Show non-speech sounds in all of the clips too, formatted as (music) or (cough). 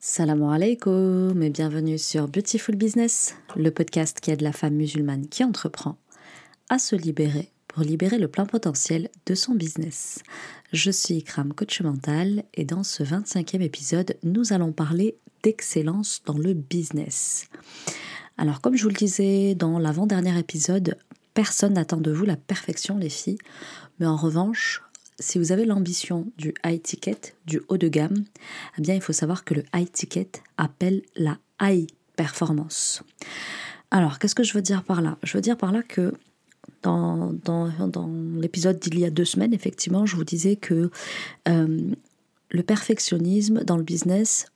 Salam alaikum et bienvenue sur Beautiful Business, le podcast qui aide la femme musulmane qui entreprend à se libérer pour libérer le plein potentiel de son business. Je suis Ikram, coach mental, et dans ce 25e épisode, nous allons parler d'excellence dans le business. Alors, comme je vous le disais dans l'avant-dernier épisode, personne n'attend de vous la perfection, les filles, mais en revanche, si vous avez l'ambition du high ticket, du haut de gamme, eh bien, il faut savoir que le high ticket appelle la high performance. Alors, qu'est-ce que je veux dire par là? Je veux dire par là que dans, dans, l'épisode d'il y a deux semaines, effectivement, je vous disais que euh, le perfectionnisme dans le business,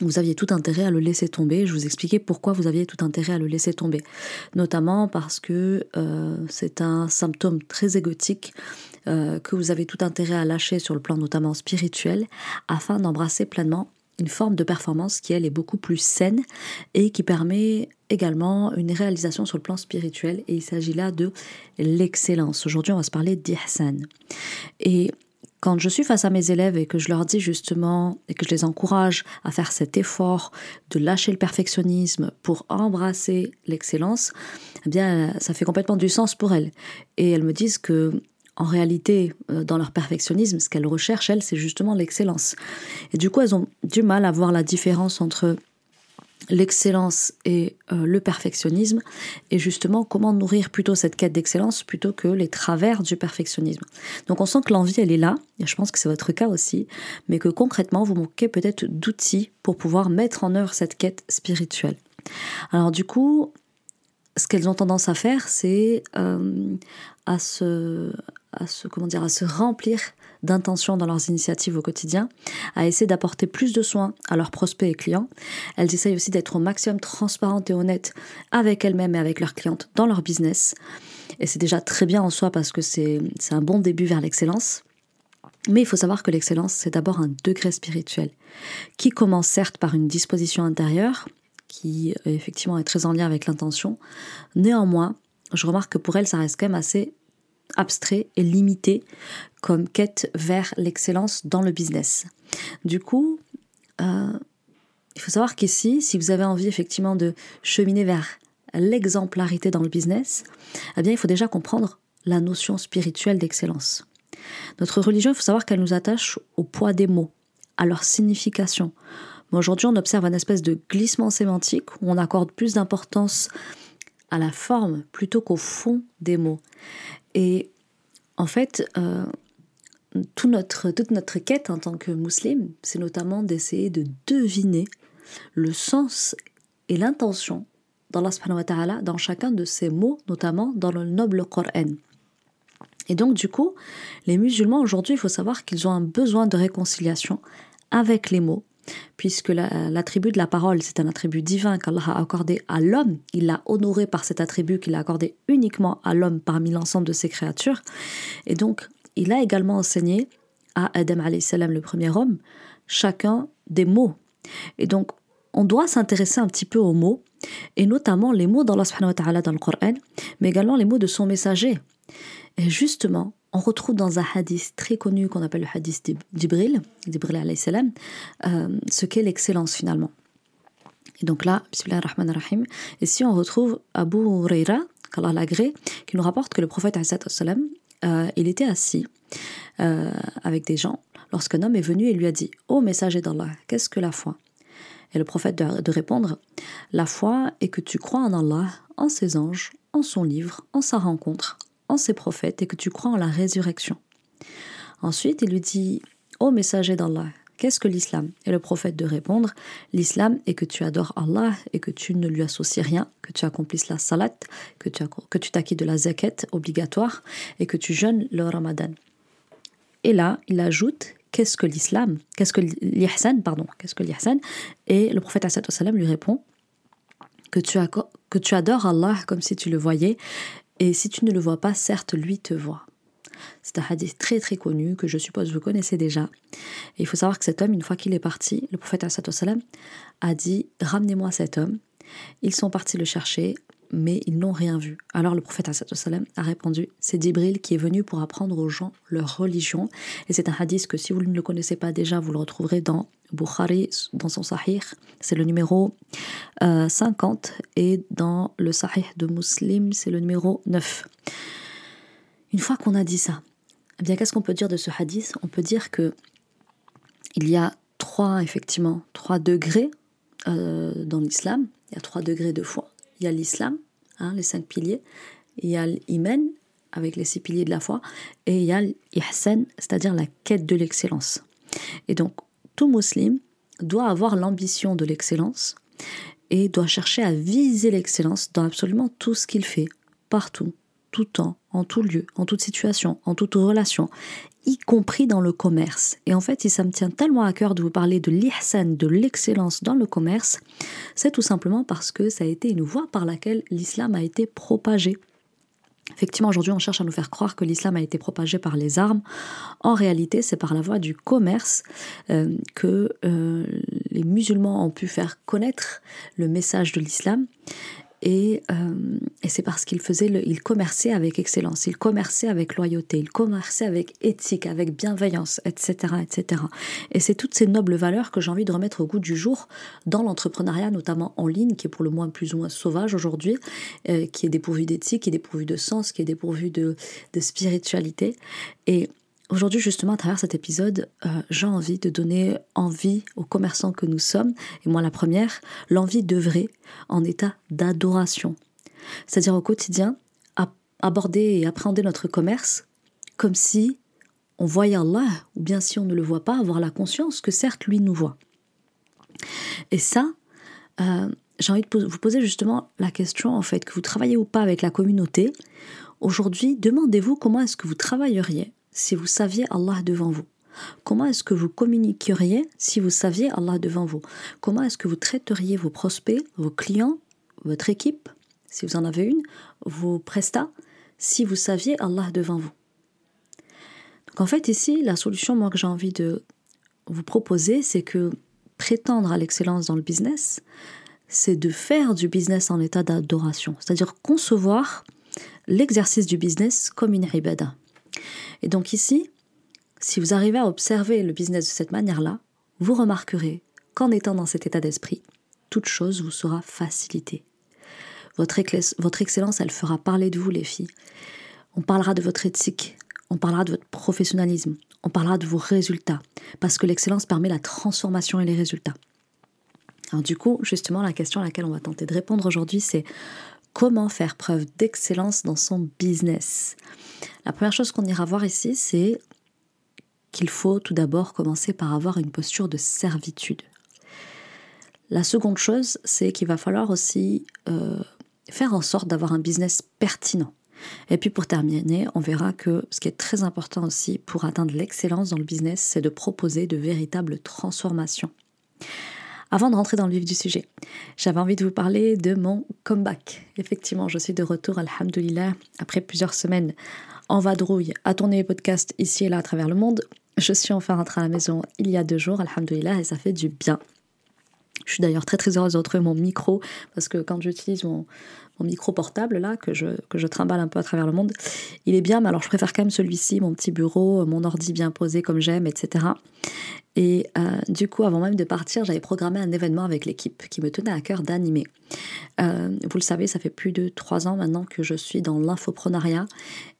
vous aviez tout intérêt à le laisser tomber. Je vous expliquais pourquoi vous aviez tout intérêt à le laisser tomber. Notamment parce que euh, c'est un symptôme très égotique euh, que vous avez tout intérêt à lâcher sur le plan notamment spirituel afin d'embrasser pleinement une forme de performance qui, elle, est beaucoup plus saine et qui permet également une réalisation sur le plan spirituel. Et il s'agit là de l'excellence. Aujourd'hui, on va se parler d'Ihsan. Et quand je suis face à mes élèves et que je leur dis justement et que je les encourage à faire cet effort de lâcher le perfectionnisme pour embrasser l'excellence, eh bien, ça fait complètement du sens pour elles. Et elles me disent que en réalité, euh, dans leur perfectionnisme, ce qu'elles recherchent, elles, c'est justement l'excellence. Et du coup, elles ont du mal à voir la différence entre l'excellence et euh, le perfectionnisme, et justement comment nourrir plutôt cette quête d'excellence plutôt que les travers du perfectionnisme. Donc on sent que l'envie, elle est là, et je pense que c'est votre cas aussi, mais que concrètement, vous manquez peut-être d'outils pour pouvoir mettre en œuvre cette quête spirituelle. Alors du coup, ce qu'elles ont tendance à faire, c'est euh, à se, à se, comment dire, à se remplir d'intentions dans leurs initiatives au quotidien, à essayer d'apporter plus de soins à leurs prospects et clients. Elles essayent aussi d'être au maximum transparentes et honnêtes avec elles-mêmes et avec leurs clientes dans leur business. Et c'est déjà très bien en soi parce que c'est un bon début vers l'excellence. Mais il faut savoir que l'excellence, c'est d'abord un degré spirituel qui commence certes par une disposition intérieure, qui euh, effectivement est très en lien avec l'intention. Néanmoins, je remarque que pour elle, ça reste quand même assez abstrait et limité comme quête vers l'excellence dans le business. Du coup, euh, il faut savoir qu'ici, si vous avez envie effectivement de cheminer vers l'exemplarité dans le business, eh bien, il faut déjà comprendre la notion spirituelle d'excellence. Notre religion, il faut savoir qu'elle nous attache au poids des mots, à leur signification. Mais aujourd'hui, on observe un espèce de glissement sémantique où on accorde plus d'importance à la forme plutôt qu'au fond des mots. Et en fait, euh, toute notre quête en tant que musulman, c'est notamment d'essayer de deviner le sens et l'intention d'Allah dans chacun de ces mots, notamment dans le noble Coran. Et donc du coup, les musulmans aujourd'hui, il faut savoir qu'ils ont un besoin de réconciliation avec les mots, puisque l'attribut de la parole, c'est un attribut divin qu'Allah a accordé à l'homme. Il l'a honoré par cet attribut qu'il a accordé uniquement à l'homme parmi l'ensemble de ses créatures. Et donc, il a également enseigné à Adam le premier homme, chacun des mots. Et donc, on doit s'intéresser un petit peu aux mots, et notamment les mots d'Allah dans le Coran, mais également les mots de son messager. Et justement, on retrouve dans un hadith très connu qu'on appelle le hadith d'Ibril, d'Ibril alayhi salam, euh, ce qu'est l'excellence finalement. Et donc là, bismillah ar-Rahman ar-Rahim, ici on retrouve Abu Huraira, qu'Allah l'agré, qui nous rapporte que le prophète salam, euh, il était assis euh, avec des gens lorsqu'un homme est venu et lui a dit Ô messager d'Allah, qu'est-ce que la foi? Et le prophète de répondre La foi est que tu crois en Allah, en ses anges, en son livre, en sa rencontre, en ses prophètes et que tu crois en la résurrection. Ensuite, il lui dit Ô messager d'Allah, qu'est-ce que l'islam? Et le prophète de répondre L'islam est que tu adores Allah et que tu ne lui associes rien, que tu accomplisses la salat, que tu, que de la zakat obligatoire et que tu jeûnes le ramadan. Et là, il ajoute Qu'est-ce que l'islam? Qu'est-ce que l'ihsan Pardon, qu'est-ce que l'ihsan? Et le prophète lui répond que tu, que tu adores Allah comme si tu le voyais et si tu ne le vois pas, certes, lui te voit. C'est un hadith très très connu que je suppose vous connaissez déjà. Et il faut savoir que cet homme, une fois qu'il est parti, le prophète a dit Ramenez-moi cet homme. Ils sont partis le chercher, mais ils n'ont rien vu. Alors le prophète a répondu C'est Dibril qui est venu pour apprendre aux gens leur religion. Et c'est un hadith que si vous ne le connaissez pas déjà, vous le retrouverez dans Bukhari dans son Sahih, c'est le numéro 50 euh, et dans le Sahih de Muslim, c'est le numéro 9. Une fois qu'on a dit ça, eh bien qu'est-ce qu'on peut dire de ce hadith? On peut dire que il y a trois, effectivement, trois degrés euh, dans l'islam. Il y a trois degrés de foi. Il y a l'islam, hein, les cinq piliers. Il y a l'iman, avec les six piliers de la foi. Et il y a l'ihsan, c'est-à-dire la quête de l'excellence. Et donc, tout musulman doit avoir l'ambition de l'excellence et doit chercher à viser l'excellence dans absolument tout ce qu'il fait, partout, tout temps, en tout lieu, en toute situation, en toute relation, y compris dans le commerce. Et en fait, si ça me tient tellement à cœur de vous parler de l'ihsan, de l'excellence dans le commerce, c'est tout simplement parce que ça a été une voie par laquelle l'islam a été propagé. Effectivement, aujourd'hui, on cherche à nous faire croire que l'islam a été propagé par les armes. En réalité, c'est par la voie du commerce euh, que euh, les musulmans ont pu faire connaître le message de l'islam. Et, euh, et c'est parce qu'il faisait, le, il commerçait avec excellence, il commerçait avec loyauté, il commerçait avec éthique, avec bienveillance, etc., etc. Et c'est toutes ces nobles valeurs que j'ai envie de remettre au goût du jour dans l'entrepreneuriat, notamment en ligne, qui est pour le moins plus ou moins sauvage aujourd'hui, euh, qui est dépourvu d'éthique, qui est dépourvu de sens, qui est dépourvu de, de spiritualité. Et Aujourd'hui, justement, à travers cet épisode, euh, j'ai envie de donner envie aux commerçants que nous sommes, et moi la première, l'envie d'œuvrer en état d'adoration. C'est-à-dire au quotidien, aborder et appréhender notre commerce comme si on voyait Allah, ou bien si on ne le voit pas, avoir la conscience que certes, lui nous voit. Et ça, euh, j'ai envie de vous poser justement la question, en fait, que vous travaillez ou pas avec la communauté. Aujourd'hui, demandez-vous comment est-ce que vous travailleriez si vous saviez Allah devant vous. Comment est-ce que vous communiqueriez si vous saviez Allah devant vous? Comment est-ce que vous traiteriez vos prospects, vos clients, votre équipe, si vous en avez une, vos prestats, si vous saviez Allah devant vous. Donc en fait ici, la solution moi que j'ai envie de vous proposer, c'est que prétendre à l'excellence dans le business, c'est de faire du business en état d'adoration, c'est-à-dire concevoir l'exercice du business comme une ibada, et donc ici, si vous arrivez à observer le business de cette manière-là, vous remarquerez qu'en étant dans cet état d'esprit, toute chose vous sera facilitée. Votre, excellence, elle fera parler de vous, les filles. On parlera de votre éthique, on parlera de votre professionnalisme, on parlera de vos résultats, parce que l'excellence permet la transformation et les résultats. Alors du coup, justement, la question à laquelle on va tenter de répondre aujourd'hui, c'est comment faire preuve d'excellence dans son business. La première chose qu'on ira voir ici, c'est qu'il faut tout d'abord commencer par avoir une posture de servitude. La seconde chose, c'est qu'il va falloir aussi euh, faire en sorte d'avoir un business pertinent. Et puis pour terminer, on verra que ce qui est très important aussi pour atteindre l'excellence dans le business, c'est de proposer de véritables transformations. Avant de rentrer dans le vif du sujet, j'avais envie de vous parler de mon comeback. Effectivement, je suis de retour, alhamdoulilah, après plusieurs semaines en vadrouille à tourner les podcasts ici et là à travers le monde. Je suis enfin rentrée à la maison il y a deux jours, alhamdoulilah, et ça fait du bien. Je suis d'ailleurs très très heureuse de retrouver mon micro parce que quand j'utilise mon, micro portable là, que je, que trimballe un peu à travers le monde, il est bien, mais alors je préfère quand même celui-ci, mon petit bureau, mon ordi bien posé comme j'aime, etc. Et euh, du coup, avant même de partir, j'avais programmé un événement avec l'équipe qui me tenait à cœur d'animer. Euh, vous le savez, ça fait plus de trois ans maintenant que je suis dans l'infoprenariat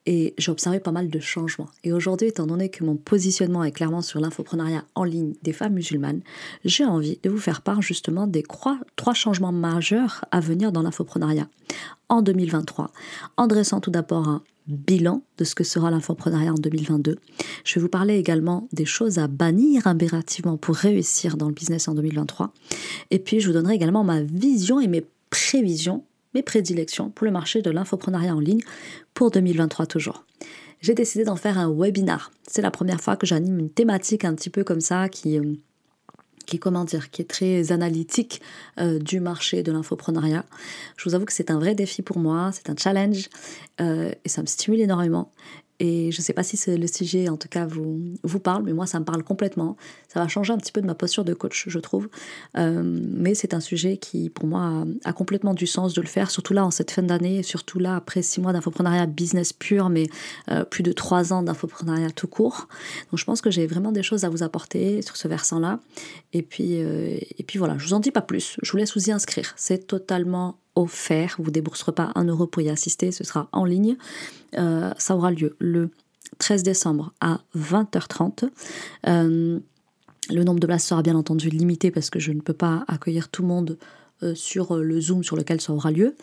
et j'ai observé pas mal de changements. Et aujourd'hui, étant donné que mon positionnement est clairement sur l'infoprenariat en ligne des femmes musulmanes, j'ai envie de vous faire part justement des trois changements majeurs à venir dans l'infoprenariat en 2023, en dressant tout d'abord un bilan de ce que sera l'infoprenariat en 2022. Je vais vous parler également des choses à bannir impérativement pour réussir dans le business en 2023. Et puis, je vous donnerai également ma vision et mes prévisions mes prédilections pour le marché de l'infoprenariat en ligne pour 2023 toujours. J'ai décidé d'en faire un webinar. C'est la première fois que j'anime une thématique un petit peu comme ça qui euh, qui comment dire, qui est très analytique euh, du marché de l'infoprenariat. Je vous avoue que c'est un vrai défi pour moi, c'est un challenge euh, et ça me stimule énormément. Et je ne sais pas si le sujet, en tout cas, vous, vous parle, mais moi, ça me parle complètement. Ça va changer un petit peu de ma posture de coach, je trouve. Euh, mais c'est un sujet qui, pour moi, a, complètement du sens de le faire, surtout là en cette fin d'année, surtout là après six mois d'infoprenariat business pur, mais euh, plus de trois ans d'infoprenariat tout court. Donc je pense que j'ai vraiment des choses à vous apporter sur ce versant-là. Et puis, et puis voilà, je vous en dis pas plus. Je vous laisse vous y inscrire. C'est totalement offert. Vous ne débourserez pas un euro pour y assister. Ce sera en ligne. ça aura lieu le 13 décembre à 20h30. Euh, le nombre de places sera bien entendu limité parce que je ne peux pas accueillir tout le monde euh, sur le Zoom sur lequel ça aura lieu.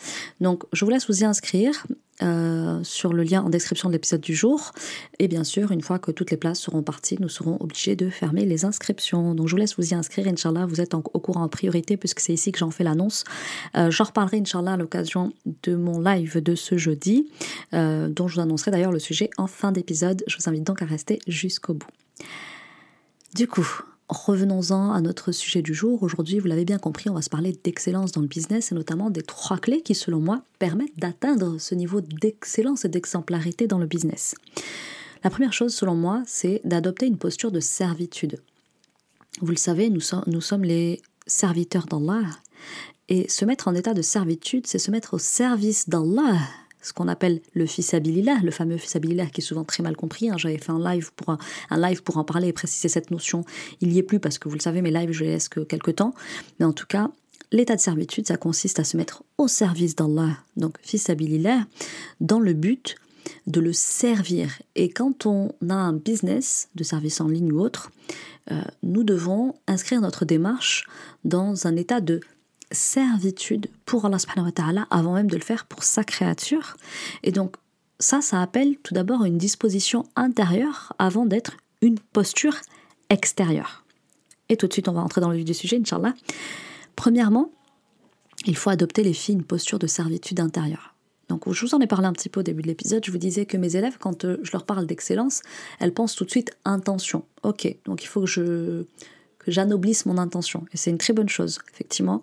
Donc je vous laisse vous y inscrire. Euh, sur le lien en description de l'épisode du jour. Et bien sûr, une fois que toutes les places seront parties, nous serons obligés de fermer les inscriptions. Donc je vous laisse vous y inscrire, Inch'Allah, vous êtes au courant en priorité puisque c'est ici que j'en fais l'annonce. Euh, j'en reparlerai, Inch'Allah, à l'occasion de mon live de ce jeudi, euh, dont je vous annoncerai d'ailleurs le sujet en fin d'épisode. Je vous invite donc à rester jusqu'au bout. Du coup, Revenons-en à notre sujet du jour. Aujourd'hui, vous l'avez bien compris, on va se parler d'excellence dans le business et notamment des trois clés qui, selon moi, permettent d'atteindre ce niveau d'excellence et d'exemplarité dans le business. La première chose, selon moi, c'est d'adopter une posture de servitude. Vous le savez, nous, sommes les serviteurs d'Allah. Et se mettre en état de servitude, c'est se mettre au service d'Allah ce qu'on appelle le fisabilillah, le fameux fisabilillah qui est souvent très mal compris. Hein. J'avais fait un live, pour un, live pour en parler et préciser cette notion. Il n'y est plus parce que vous le savez, mes lives, je les laisse que quelques temps. Mais en tout cas, l'état de servitude, ça consiste à se mettre au service d'Allah, donc fisabilillah, dans le but de le servir. Et quand on a un business de service en ligne ou autre, euh, nous devons inscrire notre démarche dans un état de servitude pour Allah subhanahu wa ta'ala avant même de le faire pour sa créature. Et donc ça, ça appelle tout d'abord une disposition intérieure avant d'être une posture extérieure. Et tout de suite, on va entrer dans le vif du sujet, Inch'Allah. Premièrement, il faut adopter les filles une posture de servitude intérieure. Donc, je vous en ai parlé un petit peu au début de l'épisode. Je vous disais que mes élèves, quand euh, je leur parle d'excellence, elles pensent tout de suite intention. Ok, donc il faut que je que j'anoblisse mon intention. Et c'est une très bonne chose, effectivement.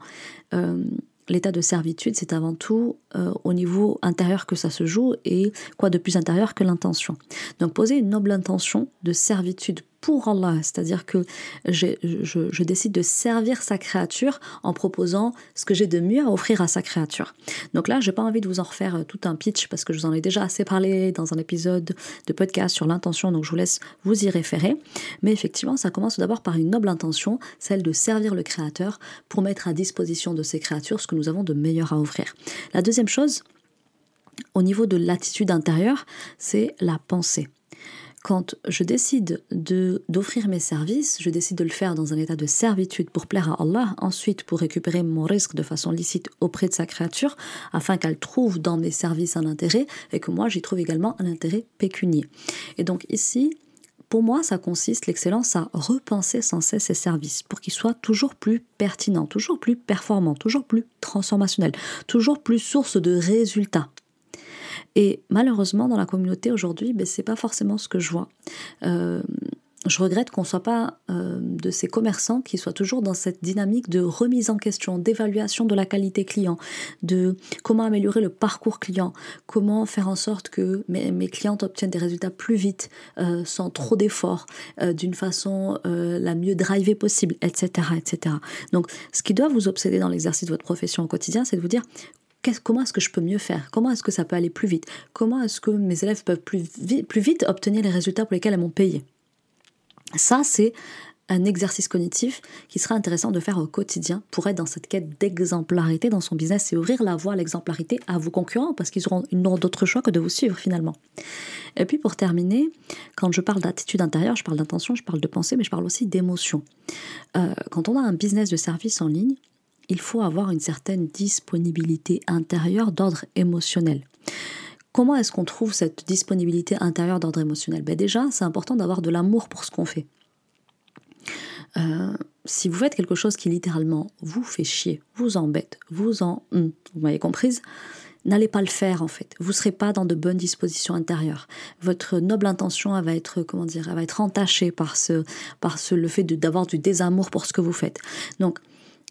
Euh, l'état de servitude, c'est avant tout euh, au niveau intérieur que ça se joue et quoi de plus intérieur que l'intention. Donc poser une noble intention de servitude pour Allah, c'est-à-dire que je, décide de servir sa créature en proposant ce que j'ai de mieux à offrir à sa créature. Donc là, j'ai pas envie de vous en refaire euh, tout un pitch parce que je vous en ai déjà assez parlé dans un épisode de podcast sur l'intention, donc je vous laisse vous y référer. Mais effectivement, ça commence d'abord par une noble intention, celle de servir le créateur pour mettre à disposition de ses créatures ce que nous avons de meilleur à offrir. La deuxième chose, au niveau de l'attitude intérieure, c'est la pensée quand je décide de d'offrir mes services, je décide de le faire dans un état de servitude pour plaire à Allah, ensuite pour récupérer mon risque de façon licite auprès de sa créature, afin qu'elle trouve dans mes services un intérêt et que moi j'y trouve également un intérêt pécunier. Et donc ici, pour moi, ça consiste, l'excellence, à repenser sans cesse ses services pour qu'ils soient toujours plus pertinents, toujours plus performants, toujours plus transformationnels, toujours plus source de résultats. Et malheureusement, dans la communauté aujourd'hui, ben, c'est pas forcément ce que je vois. Euh, je regrette qu'on ne soit pas euh, de ces commerçants qui soient toujours dans cette dynamique de remise en question, d'évaluation de la qualité client, de comment améliorer le parcours client, comment faire en sorte que mes, mes clients obtiennent des résultats plus vite, euh, sans trop d'efforts, d'une façon la mieux drivée possible, etc., etc. Donc, ce qui doit vous obséder dans l'exercice de votre profession au quotidien, c'est de vous dire comment est-ce que je peux mieux faire? Comment est-ce que ça peut aller plus vite? Comment est-ce que mes élèves peuvent plus vite, obtenir les résultats pour lesquels elles m'ont payé? Ça, c'est un exercice cognitif qui sera intéressant de faire au quotidien pour être dans cette quête d'exemplarité dans son business et ouvrir la voie à l'exemplarité à vos concurrents parce qu'ils auront, d'autre choix que de vous suivre finalement. Et puis pour terminer, quand je parle d'attitude intérieure, je parle d'intention, je parle de pensée, mais je parle aussi d'émotion. Euh, quand on a un business de service en ligne, il faut avoir une certaine disponibilité intérieure d'ordre émotionnel. Comment est-ce qu'on trouve cette disponibilité intérieure d'ordre émotionnel? Ben Déjà, c'est important d'avoir de l'amour pour ce qu'on fait. Euh, si vous faites quelque chose qui littéralement vous fait chier, vous embête, vous en... Hmm, vous m'avez comprise? N'allez pas le faire en fait. Vous ne serez pas dans de bonnes dispositions intérieures. Votre noble intention elle va être comment dire, va être entachée par ce, par ce le fait d'avoir du désamour pour ce que vous faites. Donc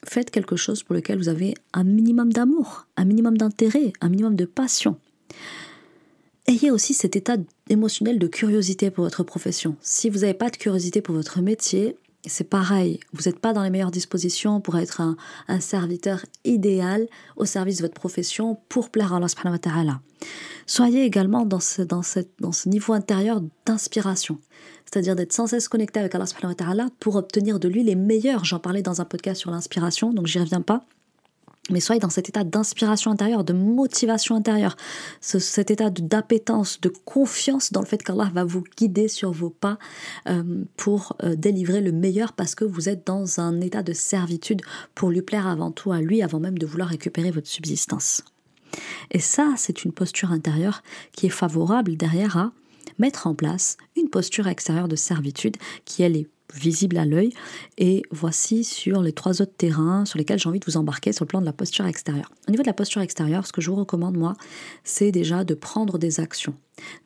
faites quelque chose pour lequel vous avez un minimum d'amour, un minimum d'intérêt, un minimum de passion. Ayez aussi cet état émotionnel de curiosité pour votre profession. Si vous n'avez pas de curiosité pour votre métier, c'est pareil, vous n'êtes pas dans les meilleures dispositions pour être un, serviteur idéal au service de votre profession pour plaire à Allah subhanahu wa ta'ala. Soyez également dans ce, dans ce niveau intérieur d'inspiration, c'est-à-dire d'être sans cesse connecté avec Allah subhanahu wa ta'ala pour obtenir de lui les meilleurs. J'en parlais dans un podcast sur l'inspiration, donc j'y reviens pas mais soyez dans cet état d'inspiration intérieure, de motivation intérieure, cet état d'appétence, de confiance dans le fait qu'Allah va vous guider sur vos pas euh, pour euh, délivrer le meilleur parce que vous êtes dans un état de servitude pour lui plaire avant tout à lui, avant même de vouloir récupérer votre subsistance. Et ça, c'est une posture intérieure qui est favorable derrière à mettre en place une posture extérieure de servitude qui, elle, est visible à l'œil. Et voici sur les trois autres terrains sur lesquels j'ai envie de vous embarquer sur le plan de la posture extérieure. Au niveau de la posture extérieure, ce que je vous recommande, moi, c'est déjà de prendre des actions.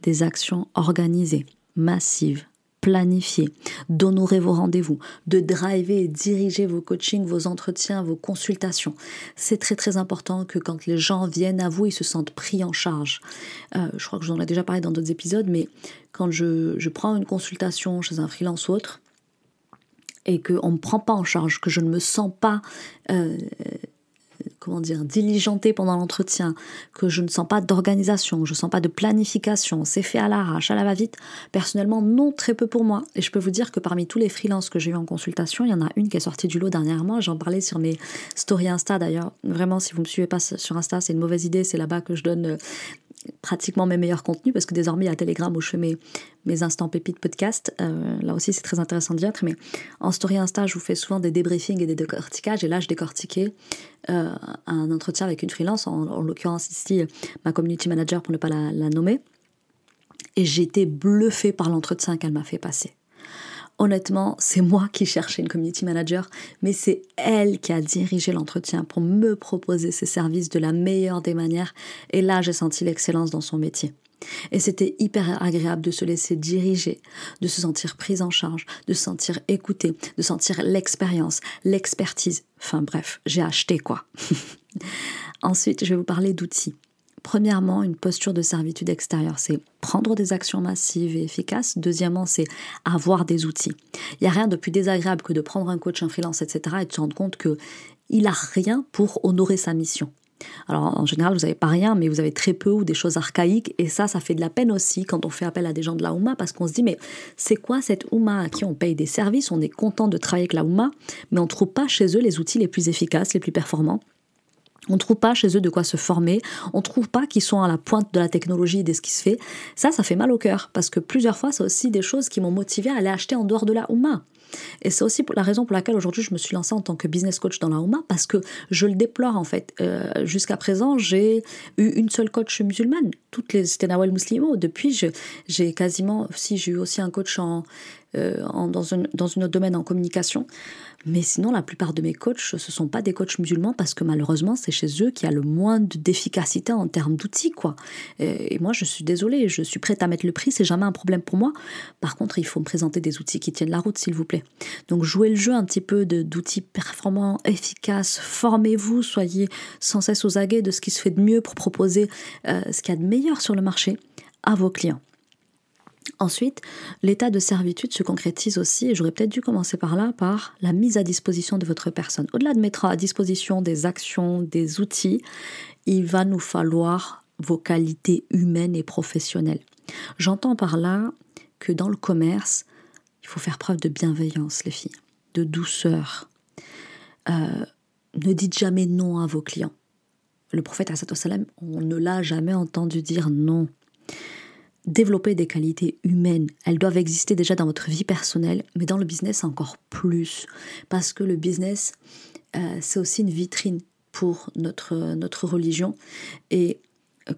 Des actions organisées, massives, planifiées, d'honorer vos rendez-vous, de driver et diriger vos coachings, vos entretiens, vos consultations. C'est très très important que quand les gens viennent à vous, ils se sentent pris en charge. Euh, je crois que je vous en ai déjà parlé dans d'autres épisodes, mais quand je prends une consultation chez un freelance ou autre, et qu'on ne me prend pas en charge, que je ne me sens pas, euh, comment dire, diligentée pendant l'entretien, que je ne sens pas d'organisation, je ne sens pas de planification, c'est fait à l'arrache, à la va-vite, personnellement, non, très peu pour moi. Et je peux vous dire que parmi tous les freelances que j'ai eu en consultation, il y en a une qui est sortie du lot dernièrement, j'en parlais sur mes stories Insta d'ailleurs. Vraiment, si vous ne me suivez pas sur Insta, c'est une mauvaise idée, c'est là-bas que je donne euh, pratiquement mes meilleurs contenus parce que désormais il y a Telegram où je fais mes, mes instants pépites podcast. Euh, là aussi c'est très intéressant d'y être. Mais en story Insta, je vous fais souvent des débriefings et des décortiquages. Et là, je décortiquais euh, un entretien avec une freelance, en, l'occurrence ici ma community manager pour ne pas la, la nommer. Et j'étais bluffée par l'entretien qu'elle m'a fait passer. Honnêtement, c'est moi qui cherchais une community manager, mais c'est elle qui a dirigé l'entretien pour me proposer ses services de la meilleure des manières. Et là, j'ai senti l'excellence dans son métier. Et c'était hyper agréable de se laisser diriger, de se sentir prise en charge, de se sentir écoutée, de sentir l'expérience, l'expertise. Enfin bref, j'ai acheté quoi. (laughs) Ensuite, je vais vous parler d'outils. Premièrement, une posture de servitude extérieure, c'est prendre des actions massives et efficaces. Deuxièmement, c'est avoir des outils. Il n'y a rien de plus désagréable que de prendre un coach, un freelance, etc. et de se rendre compte qu'il n'a rien pour honorer sa mission. Alors en général, vous n'avez pas rien, mais vous avez très peu ou des choses archaïques. Et ça, ça fait de la peine aussi quand on fait appel à des gens de la Ouma, parce qu'on se dit, mais c'est quoi cette Ouma à qui on paye des services? On est content de travailler avec la Ouma, mais on ne trouve pas chez eux les outils les plus efficaces, les plus performants. On ne trouve pas chez eux de quoi se former, on ne trouve pas qu'ils sont à la pointe de la technologie et de ce qui se fait. Ça, ça fait mal au cœur, parce que plusieurs fois, c'est aussi des choses qui m'ont motivé à aller acheter en dehors de la Ouma. Et c'est aussi la raison pour laquelle aujourd'hui je me suis lancée en tant que business coach dans la Ouma, parce que je le déplore en fait. Euh, jusqu'à présent, j'ai eu une seule coach musulmane. Toutes les c'était Nawal Muslimo. Depuis, j'ai quasiment, si j'ai eu aussi un coach en, euh, dans, un, autre domaine en communication. Mais sinon, la plupart de mes coachs, ce ne sont pas des coachs musulmans parce que malheureusement, c'est chez eux qu'il y a le moins d'efficacité en termes d'outils. quoi. Et, moi, je suis désolée, je suis prête à mettre le prix, c'est jamais un problème pour moi. Par contre, il faut me présenter des outils qui tiennent la route, s'il vous plaît. Donc, jouez le jeu un petit peu d'outils performants, efficaces, formez-vous, soyez sans cesse aux aguets de ce qui se fait de mieux pour proposer euh, ce qu'il y a de meilleur sur le marché à vos clients. Ensuite, l'état de servitude se concrétise aussi, et j'aurais peut-être dû commencer par là, par la mise à disposition de votre personne. Au-delà de mettre à disposition des actions, des outils, il va nous falloir vos qualités humaines et professionnelles. J'entends par là que dans le commerce, il faut faire preuve de bienveillance, les filles, de douceur. Euh, ne dites jamais non à vos clients. Le prophète, on ne l'a jamais entendu dire non développer des qualités humaines. Elles doivent exister déjà dans votre vie personnelle, mais dans le business encore plus. Parce que le business, euh, c'est aussi une vitrine pour notre, notre religion. Et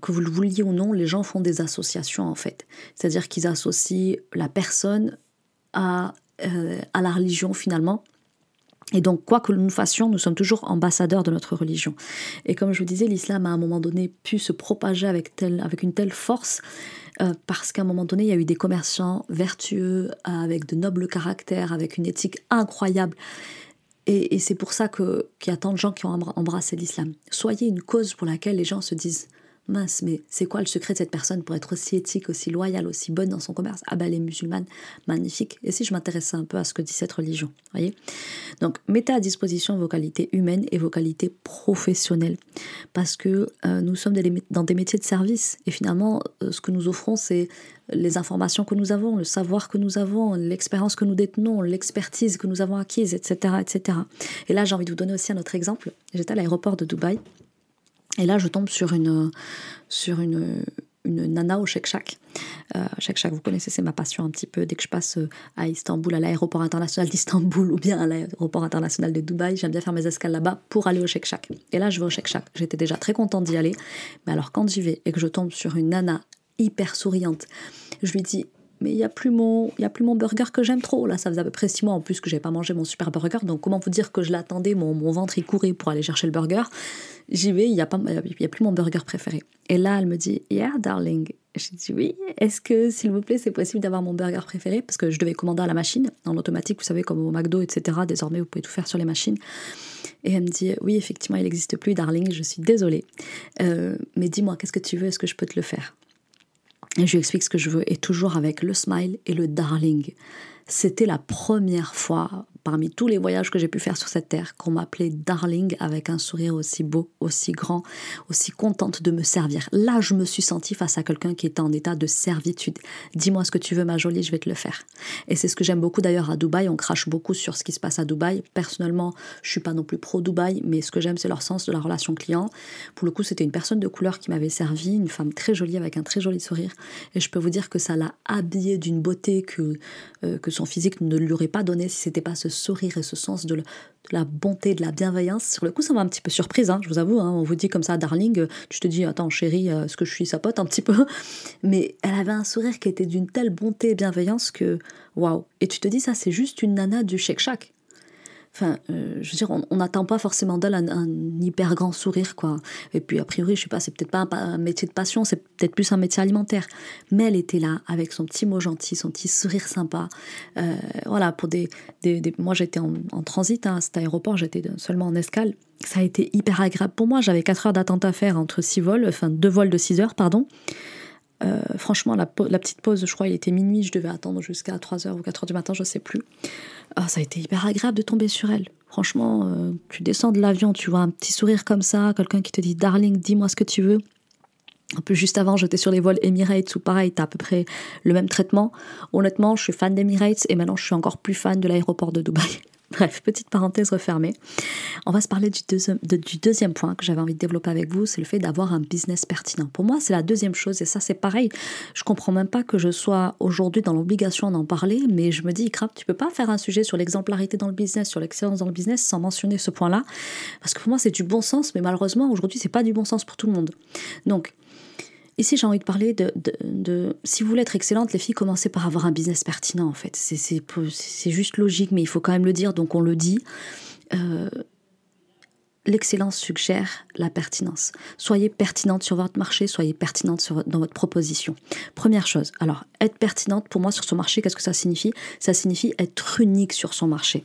que vous le vouliez ou non, les gens font des associations en fait. C'est-à-dire qu'ils associent la personne à, euh, à la religion finalement. Et donc, quoi que nous fassions, nous sommes toujours ambassadeurs de notre religion. Et comme je vous disais, l'islam a à un moment donné pu se propager avec, telle, avec une telle force euh, parce qu'à un moment donné, il y a eu des commerçants vertueux, avec de nobles caractères, avec une éthique incroyable. Et, c'est pour ça qu'il y a tant de gens qui ont embrassé l'islam. Soyez une cause pour laquelle les gens se disent mince, mais c'est quoi le secret de cette personne pour être aussi éthique, aussi loyale, aussi bonne dans son commerce? Ah ben, elle est musulmane, magnifique. Et si je m'intéressais un peu à ce que dit cette religion, voyez? Donc, mettez à disposition vos qualités humaines et vos qualités professionnelles, parce que euh, nous sommes dans des métiers de service, et finalement, euh, ce que nous offrons, c'est les informations que nous avons, le savoir que nous avons, l'expérience que nous détenons, l'expertise que nous avons acquise, etc., etc. Et là, j'ai envie de vous donner aussi un autre exemple. J'étais à l'aéroport de Dubaï et là, je tombe sur une, nana au Shake Shack. Euh, Shake Shack, vous connaissez, c'est ma passion un petit peu. Dès que je passe euh, à Istanbul, à l'aéroport international d'Istanbul ou bien à l'aéroport international de Dubaï, j'aime bien faire mes escales là-bas pour aller au Shake Shack. Et là, je vais au Shake Shack. J'étais déjà très contente d'y aller. Mais alors, quand j'y vais et que je tombe sur une nana hyper souriante, je lui dis mais il n'y a, plus mon, a plus mon burger que j'aime trop. Là, ça faisait à peu près six mois en plus que j'ai pas mangé mon super burger. Donc, comment vous dire que je l'attendais, mon, mon ventre, il courait pour aller chercher le burger? J'y vais, il n'y a, a plus mon burger préféré. Et là, elle me dit, Yeah, darling. J'ai dit oui. Est-ce que, s'il vous plaît, c'est possible d'avoir mon burger préféré Parce que je devais commander à la machine, en automatique, vous savez, comme au McDo, etc. Désormais, vous pouvez tout faire sur les machines. Et elle me dit Oui, effectivement, il n'existe plus, darling, je suis désolée. Euh, mais dis-moi, qu'est-ce que tu veux? Est-ce que je peux te le faire et je lui explique ce que je veux, et toujours avec le smile et le darling. C'était la première fois parmi tous les voyages que j'ai pu faire sur cette terre, qu'on m'appelait Darling avec un sourire aussi beau, aussi grand, aussi contente de me servir. Là, je me suis sentie face à quelqu'un qui était en état de servitude. Dis-moi ce que tu veux, ma jolie, je vais te le faire. Et c'est ce que j'aime beaucoup d'ailleurs à Dubaï. On crache beaucoup sur ce qui se passe à Dubaï. Personnellement, je suis pas non plus pro Dubaï, mais ce que j'aime, c'est leur sens de la relation client. Pour le coup, c'était une personne de couleur qui m'avait servi, une femme très jolie avec un très joli sourire. Et je peux vous dire que ça l'a habillée d'une beauté que, euh, que son physique ne lui aurait pas donné si c'était pas ce sourire et ce sens de, la bonté, de la bienveillance. Sur le coup, ça m'a un petit peu surprise, hein, je vous avoue. Hein. on vous dit comme ça, darling, tu te dis, attends, chérie, euh, est-ce que je suis sa pote un petit peu? (laughs) Mais elle avait un sourire qui était d'une telle bonté et bienveillance que, waouh. Et tu te dis, ça, c'est juste une nana du Shake Shack. Enfin, euh, je veux dire, on n'attend pas forcément d'elle un, hyper grand sourire, quoi. Et puis, a priori, je sais pas, c'est peut-être pas un, métier de passion, c'est peut-être plus un métier alimentaire. Mais elle était là, avec son petit mot gentil, son petit sourire sympa. Euh, voilà, pour des, des, Moi, j'étais en, transit hein, à cet aéroport, j'étais seulement en escale. Ça a été hyper agréable pour moi. J'avais 4 heures d'attente à faire entre 6 vols, enfin, deux vols de 6 heures, pardon. Euh, franchement, la, petite pause, je crois, il était minuit, je devais attendre jusqu'à 3h ou 4h du matin, je sais plus. Ah, ça a été hyper agréable de tomber sur elle. Franchement, euh, tu descends de l'avion, tu vois un petit sourire comme ça, quelqu'un qui te dit Darling, dis-moi ce que tu veux. Un peu juste avant, j'étais sur les vols Emirates où pareil, t'as à peu près le même traitement. Honnêtement, je suis fan d'Emirates et maintenant je suis encore plus fan de l'aéroport de Dubaï. Bref, petite parenthèse refermée. On va se parler du deuxième, point que j'avais envie de développer avec vous, c'est le fait d'avoir un business pertinent. Pour moi, c'est la deuxième chose, et ça c'est pareil. Je comprends même pas que je sois aujourd'hui dans l'obligation d'en parler, mais je me dis, crap, tu peux pas faire un sujet sur l'exemplarité dans le business, sur l'excellence dans le business sans mentionner ce point-là, parce que pour moi c'est du bon sens, mais malheureusement aujourd'hui c'est pas du bon sens pour tout le monde. Donc Ici, j'ai envie de parler de, Si vous voulez être excellente, les filles, commencez par avoir un business pertinent, en fait. C'est juste logique, mais il faut quand même le dire, donc on le dit. Euh, l'excellence suggère la pertinence. Soyez pertinente sur votre marché, soyez pertinente dans votre proposition. Première chose, alors, être pertinente, pour moi, sur son marché, qu'est-ce que ça signifie? Ça signifie être unique sur son marché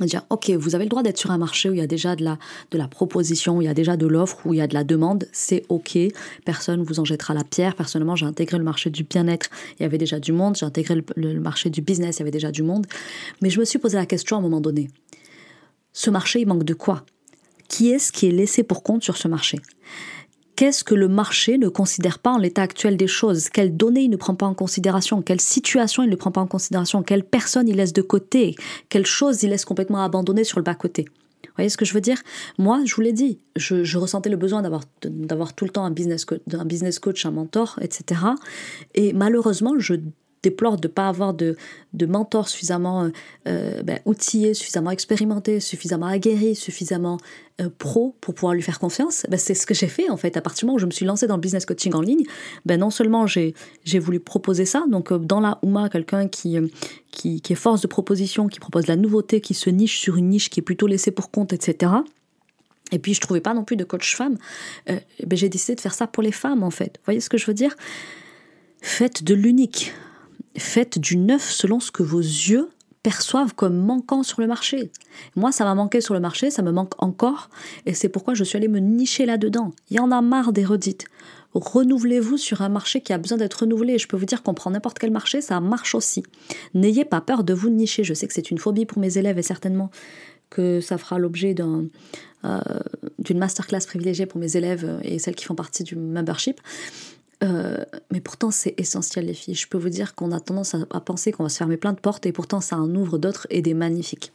dire ok vous avez le droit d'être sur un marché où il y a déjà de la proposition où il y a déjà de l'offre où il y a de la demande. C'est ok. Personne vous en jettera la pierre. Personnellement j'ai intégré le marché du bien-être. Il y avait déjà du monde. J'ai intégré le, marché du business. Il y avait déjà du monde. Mais je me suis posé la question à un moment donné. Ce marché il manque de quoi? Qui est-ce qui est laissé pour compte sur ce marché? Qu'est-ce que le marché ne considère pas en l'état actuel des choses? Quelles données il ne prend pas en considération? Quelle situation il ne prend pas en considération? Quelle personne il laisse de côté? Quelle chose il laisse complètement abandonner sur le bas-côté? Vous voyez ce que je veux dire? Moi, je vous l'ai dit, je, ressentais le besoin d'avoir, tout le temps un business coach, un mentor, etc. Et malheureusement, je déplore de ne pas avoir de, de mentor suffisamment euh, euh, ben, outillé, suffisamment expérimenté, suffisamment aguerri, suffisamment euh, pro pour pouvoir lui faire confiance, ben, c'est ce que j'ai fait en fait. À partir du moment où je me suis lancée dans le business coaching en ligne, ben, non seulement j'ai voulu proposer ça, donc dans la Ouma, quelqu'un qui, qui, qui est force de proposition, qui propose de la nouveauté, qui se niche sur une niche qui est plutôt laissée pour compte, etc. Et puis je trouvais pas non plus de coach femme. ben, j'ai décidé de faire ça pour les femmes en fait. Vous voyez ce que je veux dire? Faites de l'unique. Faites du neuf selon ce que vos yeux perçoivent comme manquant sur le marché. Moi, ça m'a manqué sur le marché, ça me manque encore, et c'est pourquoi je suis allée me nicher là-dedans. Il y en a marre des redites. Renouvelez-vous sur un marché qui a besoin d'être renouvelé. Je peux vous dire qu'on prend n'importe quel marché, ça marche aussi. N'ayez pas peur de vous nicher. Je sais que c'est une phobie pour mes élèves et certainement que ça fera l'objet euh, d'une masterclass privilégiée pour mes élèves et celles qui font partie du membership. Euh, mais pourtant, c'est essentiel, les filles. Je peux vous dire qu'on a tendance à, penser qu'on va se fermer plein de portes et pourtant, ça en ouvre d'autres et des magnifiques.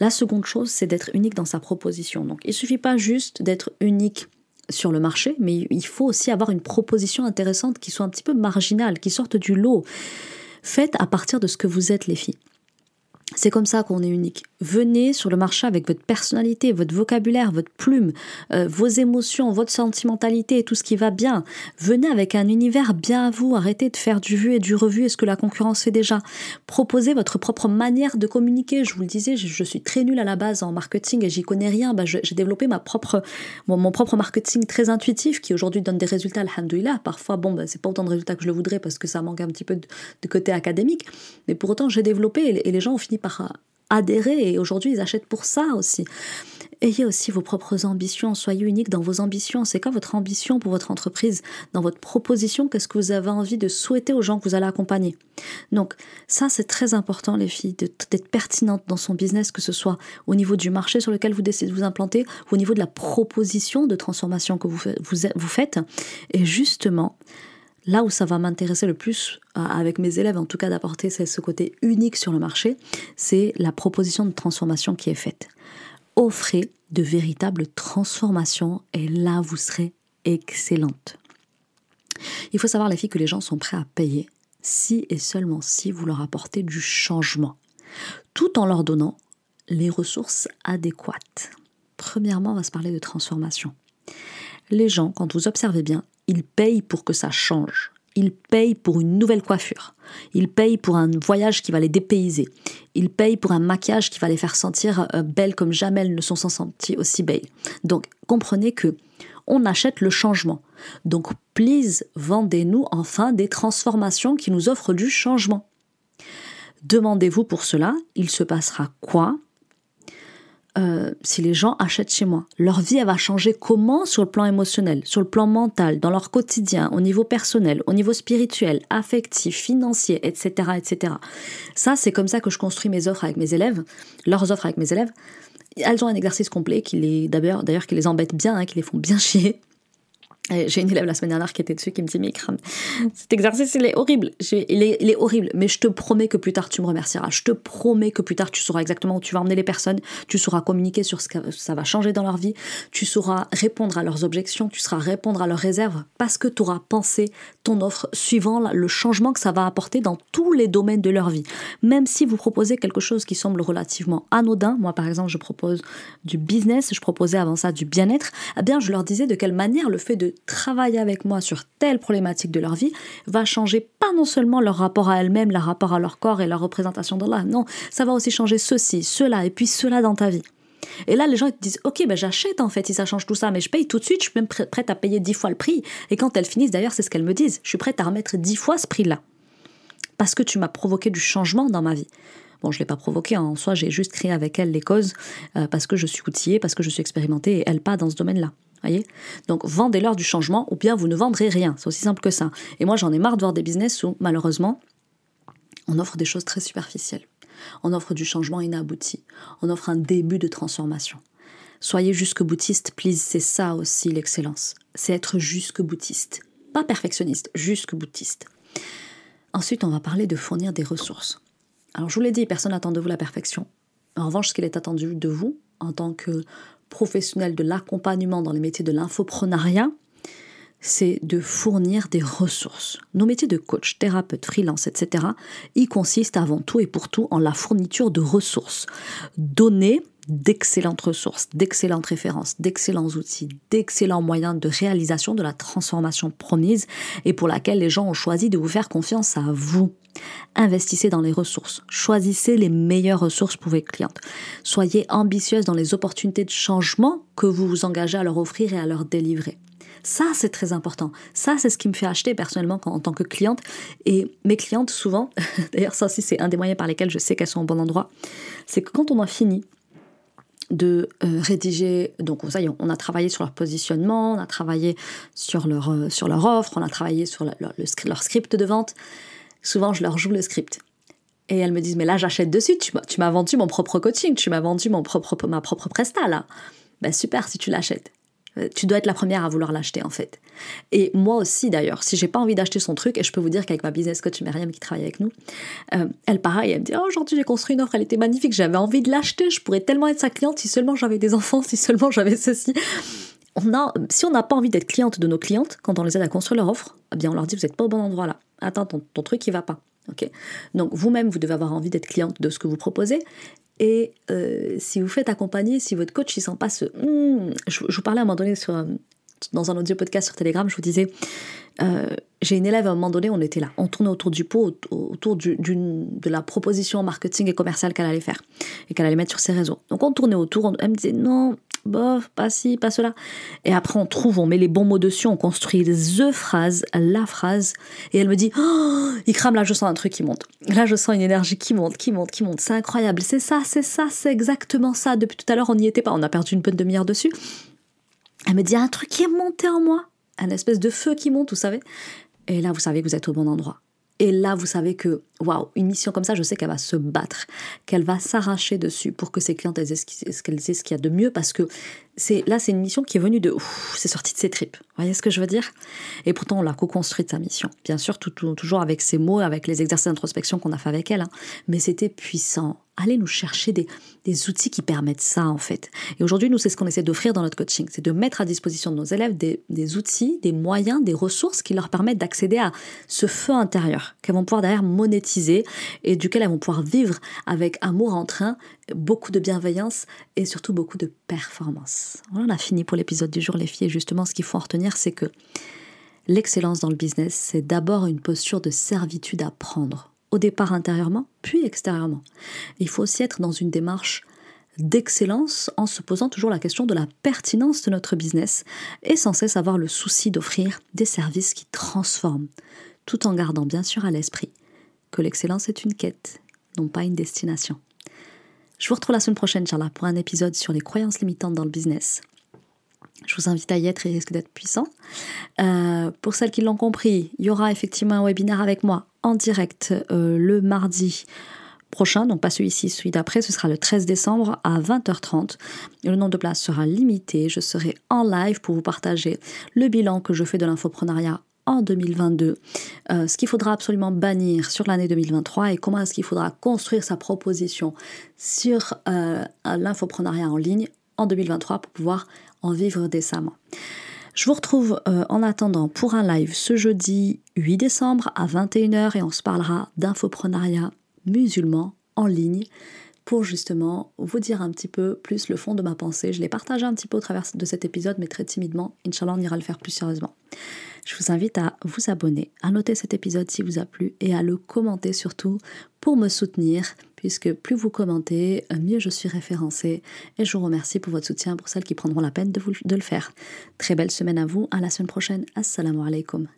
La seconde chose, c'est d'être unique dans sa proposition. Donc, il suffit pas juste d'être unique sur le marché, mais il faut aussi avoir une proposition intéressante qui soit un petit peu marginale, qui sorte du lot. Faites à partir de ce que vous êtes, les filles. C'est comme ça qu'on est unique. Venez sur le marché avec votre personnalité, votre vocabulaire, votre plume, euh, vos émotions, votre sentimentalité et tout ce qui va bien. Venez avec un univers bien à vous. Arrêtez de faire du vu et du revu et ce que la concurrence fait déjà? Proposez votre propre manière de communiquer. Je vous le disais, je, suis très nulle à la base en marketing et j'y connais rien. Bah, j'ai développé ma propre, mon, propre marketing très intuitif qui aujourd'hui donne des résultats, alhamdoulilah. Parfois, bon, bah, c'est pas autant de résultats que je le voudrais parce que ça manque un petit peu de, côté académique. Mais pour autant, j'ai développé et, et les gens ont fini par adhérer et aujourd'hui ils achètent pour ça aussi. Ayez aussi vos propres ambitions, soyez unique dans vos ambitions. C'est quoi votre ambition pour votre entreprise? Dans votre proposition, qu'est-ce que vous avez envie de souhaiter aux gens que vous allez accompagner? Donc ça, c'est très important, les filles, d'être pertinente dans son business, que ce soit au niveau du marché sur lequel vous décidez de vous implanter au niveau de la proposition de transformation que vous, vous, vous faites. Et justement, là où ça va m'intéresser le plus euh, avec mes élèves, en tout cas d'apporter ce côté unique sur le marché, c'est la proposition de transformation qui est faite. Offrez de véritables transformations et là vous serez excellente. Il faut savoir, les filles, que les gens sont prêts à payer si et seulement si vous leur apportez du changement, tout en leur donnant les ressources adéquates. Premièrement, on va se parler de transformation. Les gens, quand vous observez bien, ils payent pour que ça change. Ils payent pour une nouvelle coiffure. Ils payent pour un voyage qui va les dépayser. Ils payent pour un maquillage qui va les faire sentir euh, belles comme jamais elles ne sont senties aussi belles. Donc comprenez que on achète le changement. Donc please, vendez-nous enfin des transformations qui nous offrent du changement. Demandez-vous pour cela, il se passera quoi? Euh, si les gens achètent chez moi. Leur vie, elle va changer comment sur le plan émotionnel, sur le plan mental, dans leur quotidien, au niveau personnel, au niveau spirituel, affectif, financier, etc., etc. Ça, c'est comme ça que je construis mes offres avec mes élèves, leurs offres avec mes élèves. Elles ont un exercice complet qui les, d'ailleurs, d'ailleurs, qui les embête bien, hein, qui les font bien (laughs) chier. J'ai une élève la semaine dernière qui était dessus qui me dit mais crame, cet exercice il est horrible, il est, il est, horrible, mais je te promets que plus tard tu me remercieras, je te promets que plus tard tu sauras exactement où tu vas emmener les personnes, tu sauras communiquer sur ce que ça va changer dans leur vie, tu sauras répondre à leurs objections, tu sauras répondre à leurs réserves parce que tu auras pensé ton offre suivant le changement que ça va apporter dans tous les domaines de leur vie. Même si vous proposez quelque chose qui semble relativement anodin, moi par exemple je propose du business, je proposais avant ça du bien-être, eh bien je leur disais de quelle manière le fait de travailler avec moi sur telle problématique de leur vie va changer pas non seulement leur rapport à elles-mêmes, leur rapport à leur corps et leur représentation d'Allah, non, ça va aussi changer ceci, cela et puis cela dans ta vie. Et là, les gens te disent, ok, ben j'achète en fait si ça change tout ça, mais je paye tout de suite, je suis même prête à payer dix fois le prix. Et quand elles finissent, d'ailleurs, c'est ce qu'elles me disent, je suis prête à remettre dix fois ce prix-là. Parce que tu m'as provoqué du changement dans ma vie. Bon, je ne l'ai pas provoqué, hein. en soi, j'ai juste créé avec elles les causes, euh, parce que je suis outillée, parce que je suis expérimentée, et elles pas dans ce domaine-là. Voyez? Donc vendez-leur du changement ou bien vous ne vendrez rien. C'est aussi simple que ça. Et moi j'en ai marre de voir des business où malheureusement on offre des choses très superficielles. On offre du changement inabouti. On offre un début de transformation. Soyez jusque boutiste, please, c'est ça aussi l'excellence. C'est être jusque boutiste. Pas perfectionniste, jusque boutiste. Ensuite, on va parler de fournir des ressources. Alors, je vous l'ai dit, personne n'attend de vous la perfection. En revanche, ce qu'il est attendu de vous, en tant que professionnel de l'accompagnement dans les métiers de l'infoprenariat, c'est de fournir des ressources. Nos métiers de coach, thérapeute, freelance, etc., y consistent avant tout et pour tout en la fourniture de ressources. Donner d'excellentes ressources, d'excellentes références, d'excellents outils, d'excellents moyens de réalisation de la transformation promise et pour laquelle les gens ont choisi de vous faire confiance à vous. Investissez dans les ressources. Choisissez les meilleures ressources pour vos clientes. Soyez ambitieuse dans les opportunités de changement que vous vous engagez à leur offrir et à leur délivrer. Ça, c'est très important. Ça, c'est ce qui me fait acheter personnellement en tant que cliente. Et mes clientes, souvent, (laughs) d'ailleurs, ça aussi, c'est un des moyens par lesquels je sais qu'elles sont au bon endroit, c'est que quand on a fini de euh, rédiger, donc ça y est, on a travaillé sur leur positionnement, on a travaillé sur leur, euh, sur leur offre, on a travaillé sur leur script de vente. Souvent, je leur joue le script. Et elles me disent, mais là, j'achète dessus, tu m'as vendu mon propre coaching, tu m'as vendu mon propre, ma propre presta, là. Ben super si tu l'achètes. Euh, tu dois être la première à vouloir l'acheter en fait. Et moi aussi d'ailleurs, si j'ai pas envie d'acheter son truc, et je peux vous dire qu'avec ma business coach Myriam qui travaille avec nous, euh, elle pareil, elle me dit oh, aujourd'hui j'ai construit une offre, elle était magnifique, j'avais envie de l'acheter, je pourrais tellement être sa cliente si seulement j'avais des enfants, si seulement j'avais ceci. On a, si on n'a pas envie d'être cliente de nos clientes quand on les aide à construire leur offre, eh bien on leur dit vous n'êtes pas au bon endroit là. Attends, ton, truc il va pas. ok? Donc vous-même vous devez avoir envie d'être cliente de ce que vous proposez et euh, si vous faites accompagner, si votre coach il sent pas ce... Hmm, je, vous parlais à un moment donné sur, dans un audio podcast sur Telegram, je vous disais, euh, j'ai une élève à un moment donné, on était là, on tournait autour du pot, autour de la proposition marketing et commerciale qu'elle allait faire et qu'elle allait mettre sur ses réseaux. Donc on tournait autour, elle me disait non, bof, pas ci, pas cela. Et après, on trouve, on met les bons mots dessus, on construit the phrase, la phrase. Et elle me dit, oh, il crame, là, je sens un truc qui monte. Là, je sens une énergie qui monte, qui monte, qui monte. C'est incroyable. C'est ça, c'est ça, c'est exactement ça. Depuis tout à l'heure, on n'y était pas. On a perdu une bonne demi-heure dessus. Elle me dit, un truc qui est monté en moi. Un espèce de feu qui monte, vous savez. Et là, vous savez que vous êtes au bon endroit. Et là, vous savez que, waouh, une mission comme ça, je sais qu'elle va se battre, qu'elle va s'arracher dessus pour que ses clientes aient ce qu'il y a de mieux, parce que c'est là, c'est une mission qui est venue de, c'est sorti de ses tripes. Vous voyez ce que je veux dire? Et pourtant, on l'a co-construite sa mission. Bien sûr, toujours avec ses mots, avec les exercices d'introspection qu'on a fait avec elle, hein. mais c'était puissant allez nous chercher des, outils qui permettent ça en fait. Et aujourd'hui, nous, c'est ce qu'on essaie d'offrir dans notre coaching, c'est de mettre à disposition de nos élèves des, outils, des moyens, des ressources qui leur permettent d'accéder à ce feu intérieur, qu'elles vont pouvoir derrière monétiser et duquel elles vont pouvoir vivre avec amour en train, beaucoup de bienveillance et surtout beaucoup de performance. Voilà, on a fini pour l'épisode du jour les filles et justement ce qu'il faut en retenir, c'est que L'excellence dans le business, c'est d'abord une posture de servitude à prendre au départ intérieurement, puis extérieurement. Il faut aussi être dans une démarche d'excellence en se posant toujours la question de la pertinence de notre business et sans cesse avoir le souci d'offrir des services qui transforment, tout en gardant bien sûr à l'esprit que l'excellence est une quête, non pas une destination. Je vous retrouve la semaine prochaine, Charla, pour un épisode sur les croyances limitantes dans le business. Je vous invite à y être, il risque d'être puissant. Euh, pour celles qui l'ont compris, il y aura effectivement un webinaire avec moi en direct euh, le mardi prochain, donc pas celui-ci, celui d'après, ce sera le 13 décembre à 20h30. Le nombre de places sera limité. Je serai en live pour vous partager le bilan que je fais de l'infoprenariat en 2022, euh, ce qu'il faudra absolument bannir sur l'année 2023 et comment est-ce qu'il faudra construire sa proposition sur l'infoprenariat en ligne en 2023 pour pouvoir en vivre décemment. Je vous retrouve euh, en attendant pour un live ce jeudi 8 décembre à 21h et on se parlera d'infoprenariat musulman en ligne pour justement vous dire un petit peu plus le fond de ma pensée. Je l'ai partagé un petit peu au travers de cet épisode, mais très timidement. Inch'Allah, on ira le faire plus sérieusement. Je vous invite à vous abonner, à noter cet épisode si vous a plu et à le commenter surtout pour me soutenir, puisque plus vous commentez, mieux je suis référencée. Et je vous remercie pour votre soutien, pour celles qui prendront la peine de, le faire. Très belle semaine à vous, à la semaine prochaine. Assalamu alaikum.